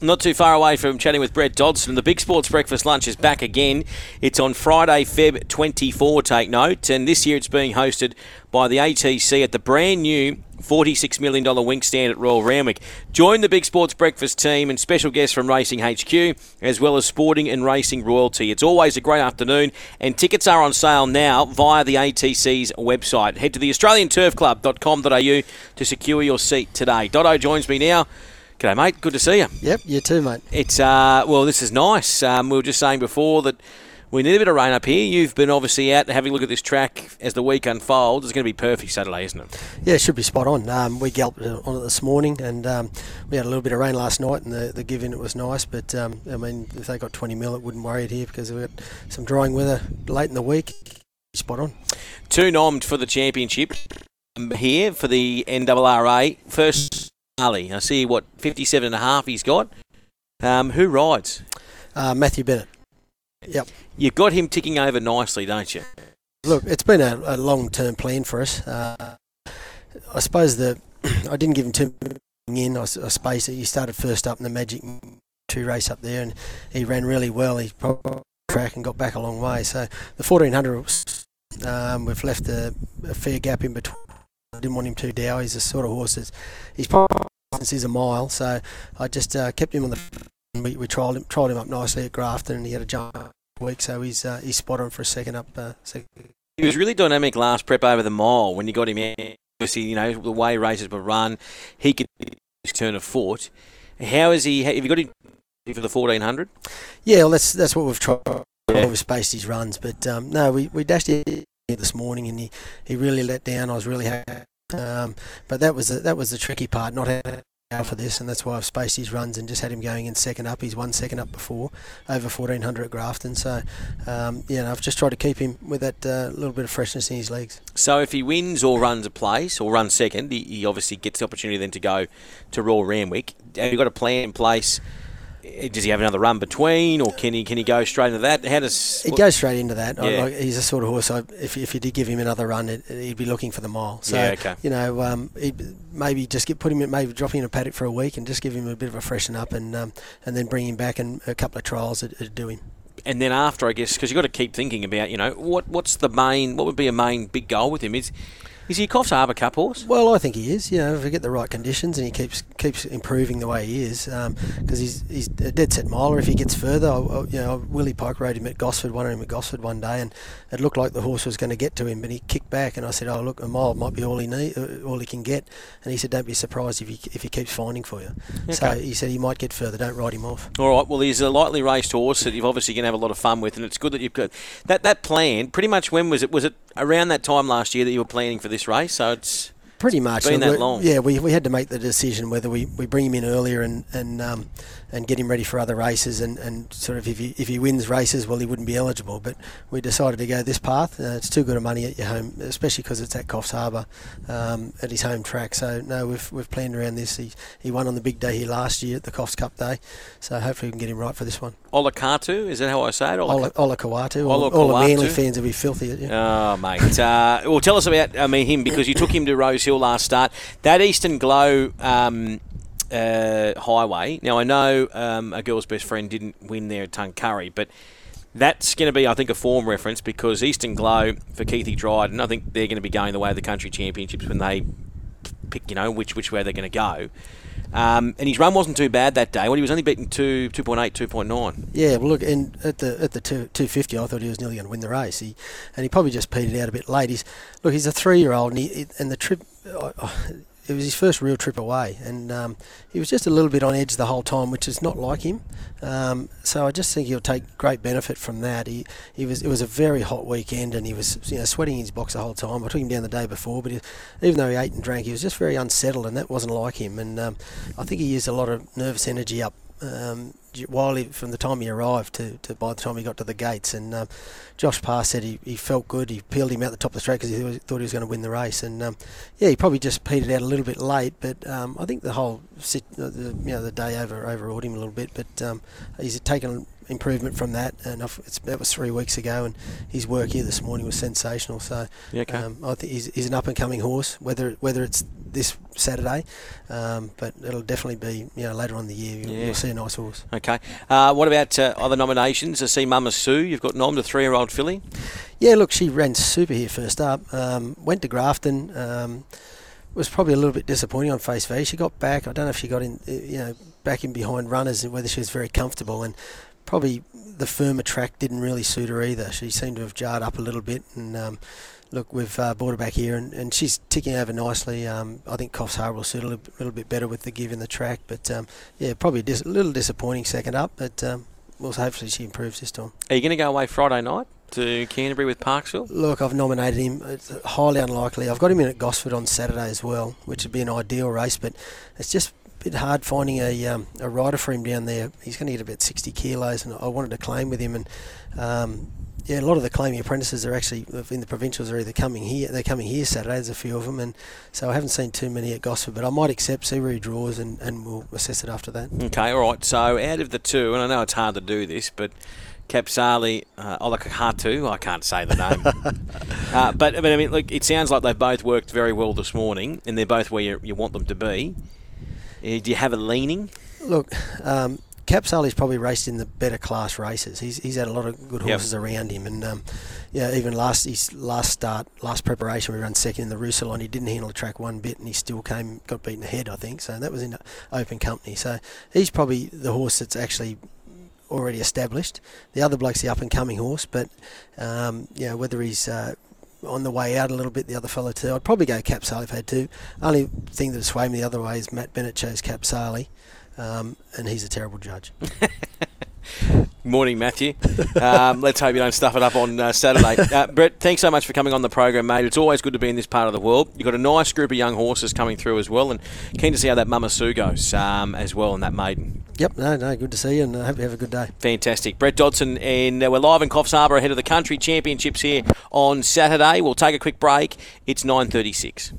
Not too far away from chatting with Brett Dodson. The Big Sports Breakfast Lunch is back again. It's on Friday, Feb 24, take note. And this year it's being hosted by the ATC at the brand new $46 million Winx stand at Royal Randwick. Join the Big Sports Breakfast team and special guests from Racing HQ, as well as sporting and racing royalty. It's always a great afternoon, and tickets are on sale now via the ATC's website. Head to the AustralianTurfClub.com.au to secure your seat today. Dotto joins me now. G'day, mate. Good to see you. Yep, you too, mate. It's uh, well, this is nice. Um, we were just saying before that we need a bit of rain up here. You've been obviously out having a look at this track as the week unfolds. It's going to be perfect Saturday, isn't it? Yeah, it should be spot on. Um, we galloped on it this morning, and um, we had a little bit of rain last night, and the, the give in it was nice. But um, I mean, if they got 20 mil, it wouldn't worry it here because we've got some drying weather late in the week. Spot on. Two nommed for the championship um, here for the NRRA. First, Ali. I see what 57 and a half he's got. Um, who rides? Uh, Matthew Bennett. Yep. You've got him ticking over nicely, don't you? Look, it's been a, a long-term plan for us. Uh, I suppose the I didn't give him too in. I, I spaced it. He started first up in the Magic Two race up there, and he ran really well. He probably track and got back a long way. So the 1400, um, we've left a, a, fair gap in between. I didn't want him too down. He's the sort of horse that's he's probably since is a mile. So I just uh, kept him on the. We, we tried him tried him up nicely at Grafton, and he had a jump week, so he's uh, he's spot on for a second up. Uh, second. He was really dynamic last prep over the mile when you got him in. Obviously, you know the way races were run, he could turn a foot. How is he? Have you got him for the fourteen hundred? Yeah, well, that's that's what we've tried. Yeah. We've spaced his runs, but um, no, we, we dashed it this morning, and he, he really let down. I was really happy, um, but that was the, that was the tricky part, not out for this, and that's why I've spaced his runs and just had him going in second up. He's one second up before, over 1400 at Grafton. So, um, yeah, I've just tried to keep him with that uh, little bit of freshness in his legs. So, if he wins or runs a place or runs second, he, he obviously gets the opportunity then to go to Royal Randwick. Have you got a plan in place? Does he have another run between, or can he can he go straight into that? How does he goes straight into that? Yeah. Like, he's a sort of horse. I, if if you did give him another run, it, he'd be looking for the mile. So yeah, okay. you know, um, maybe just get put him in, maybe drop him in a paddock for a week and just give him a bit of a freshen up, and um, and then bring him back and a couple of trials to do him. And then after, I guess, because you've got to keep thinking about, you know, what what's the main, what would be a main big goal with him? Is is he a Coffs Harbour Cup horse? Well, I think he is. You know, if we get the right conditions and he keeps keeps improving the way he is, because um, he's he's a dead set miler. If he gets further, I, you know, Willie Pike rode him at Gosford, won him at Gosford one day, and it looked like the horse was going to get to him, but he kicked back, and I said, "Oh, look, a mile might be all he need, uh, all he can get," and he said, "Don't be surprised if he if he keeps finding for you." Okay. So he said he might get further. Don't ride him off. All right. Well, he's a lightly raced horse that you've obviously going to have a lot of fun with, and it's good that you've got that that plan. Pretty much when was it? Was it around that time last year that you were planning for this race? So it's Pretty much. It's been that long. Yeah, we, we had to make the decision whether we, we bring him in earlier and and um, and get him ready for other races and, and sort of if he if he wins races, well, he wouldn't be eligible. But we decided to go this path. Uh, it's too good of money at your home, especially because it's at Coffs Harbour um, at his home track. So no, we've we've planned around this. He he won on the big day here last year at the Coffs Cup Day. So hopefully we can get him right for this one. Olakatu, is that how I say it? Ola, Olakawatu. All, all the Manly fans will be filthy at you. Oh, mate. uh, well, tell us about I mean him because you took him to Rose Hill last start. That Eastern Glow um, uh, Highway. Now I know um, a girl's best friend didn't win there at Tuncurry, but that's going to be, I think, a form reference because Eastern Glow for Keithy Dryden, I think they're going to be going the way of the country championships when they pick, you know, which which way they're going to go. Um, and his run wasn't too bad that day Well, he was only beaten two, 2.8, 2.9. Yeah, well, look, and at the at the two, 250, I thought he was nearly going to win the race. He and he probably just petered out a bit late. He's look, he's a three year old, and he and the trip. It was his first real trip away, and um, he was just a little bit on edge the whole time, which is not like him. Um, so I just think he'll take great benefit from that. He, he was it was a very hot weekend, and he was you know sweating in his box the whole time. I took him down the day before, but he, even though he ate and drank, he was just very unsettled, and that wasn't like him. And um, I think he used a lot of nervous energy up um, while he, from the time he arrived to, to by the time he got to the gates. And um, Josh Parr said he, he felt good. He peeled him out the top of the straight because he thought he was going to win the race. And um, yeah, he probably just petered out a little bit late, but um, I think the whole sit, uh, the, you know the day over overawed him a little bit. But um, he's taken improvement from that, and it's, that was three weeks ago, and his work here this morning was sensational. So yeah, okay. um, I think he's, he's an up and coming horse. Whether whether it's this Saturday, um, but it'll definitely be you know later on in the year. You'll, Yeah. you'll see a nice horse. Okay. Uh, what about uh, other nominations? I see Mama Sue. You've got nom, the three-year-old filly. Yeah, look, she ran super here first up. Um, went to Grafton. Um, was probably a little bit disappointing on face value. She got back. I don't know if she got in, you know, back in behind runners and whether she was very comfortable. And probably the firmer track didn't really suit her either. She seemed to have jarred up a little bit. And um, look, we've uh, brought her back here, and, and she's ticking over nicely. Um, I think Coffs Harbour will suit a little, little bit better with the give in the track. But um, yeah, probably a dis- little disappointing second up. But um, well, hopefully she improves this time. Are you going to go away Friday night to Canterbury with Parksville? Look, I've nominated him. It's highly unlikely. I've got him in at Gosford on Saturday as well, which would be an ideal race, but it's just bit hard finding a um, a rider for him down there. He's going to get about 60 kilos, and I wanted to claim with him. And um, yeah, a lot of the claiming apprentices are actually in the provincials are either coming here. They're coming here Saturday. There's a few of them, and so I haven't seen too many at Gosford. But I might accept, see where he draws, and, and we'll assess it after that. Okay, all right. So out of the two, and I know it's hard to do this, but Capsali, uh, Olakahatu, I can't say the name. uh, but, but I mean, look, it sounds like they've both worked very well this morning, and they're both where you, you want them to be. Uh, do you have a leaning? Look, um, Capsali's probably raced in the better class races. He's, he's had a lot of good Yep. horses around him, and um, yeah, even last his last start, last preparation, we ran second in the Rousselon. He didn't handle the track one bit, and he still came, got beaten ahead, I think. So that was in open company. So he's probably the horse that's actually already established. The other bloke's the up and coming horse, but um, know whether he's uh, on the way out a little bit, the other fellow too. I'd probably go Capsali if I had to. Only thing that swayed me the other way is Matt Bennett chose Capsali, um, and he's a terrible judge. Morning, Matthew. Um, let's hope you don't stuff it up on uh, Saturday. Uh, Brett, thanks so much for coming on the program, mate. It's always good to be in this part of the world. You've got a nice group of young horses coming through as well, and keen to see how that Mama Sue goes um, as well, and that maiden. Yep, no, no, good to see you, and I hope you have a good day. Fantastic. Brett Dodson, and uh, we're live in Coffs Harbour ahead of the country championships here on Saturday. We'll take a quick break. It's 9.36.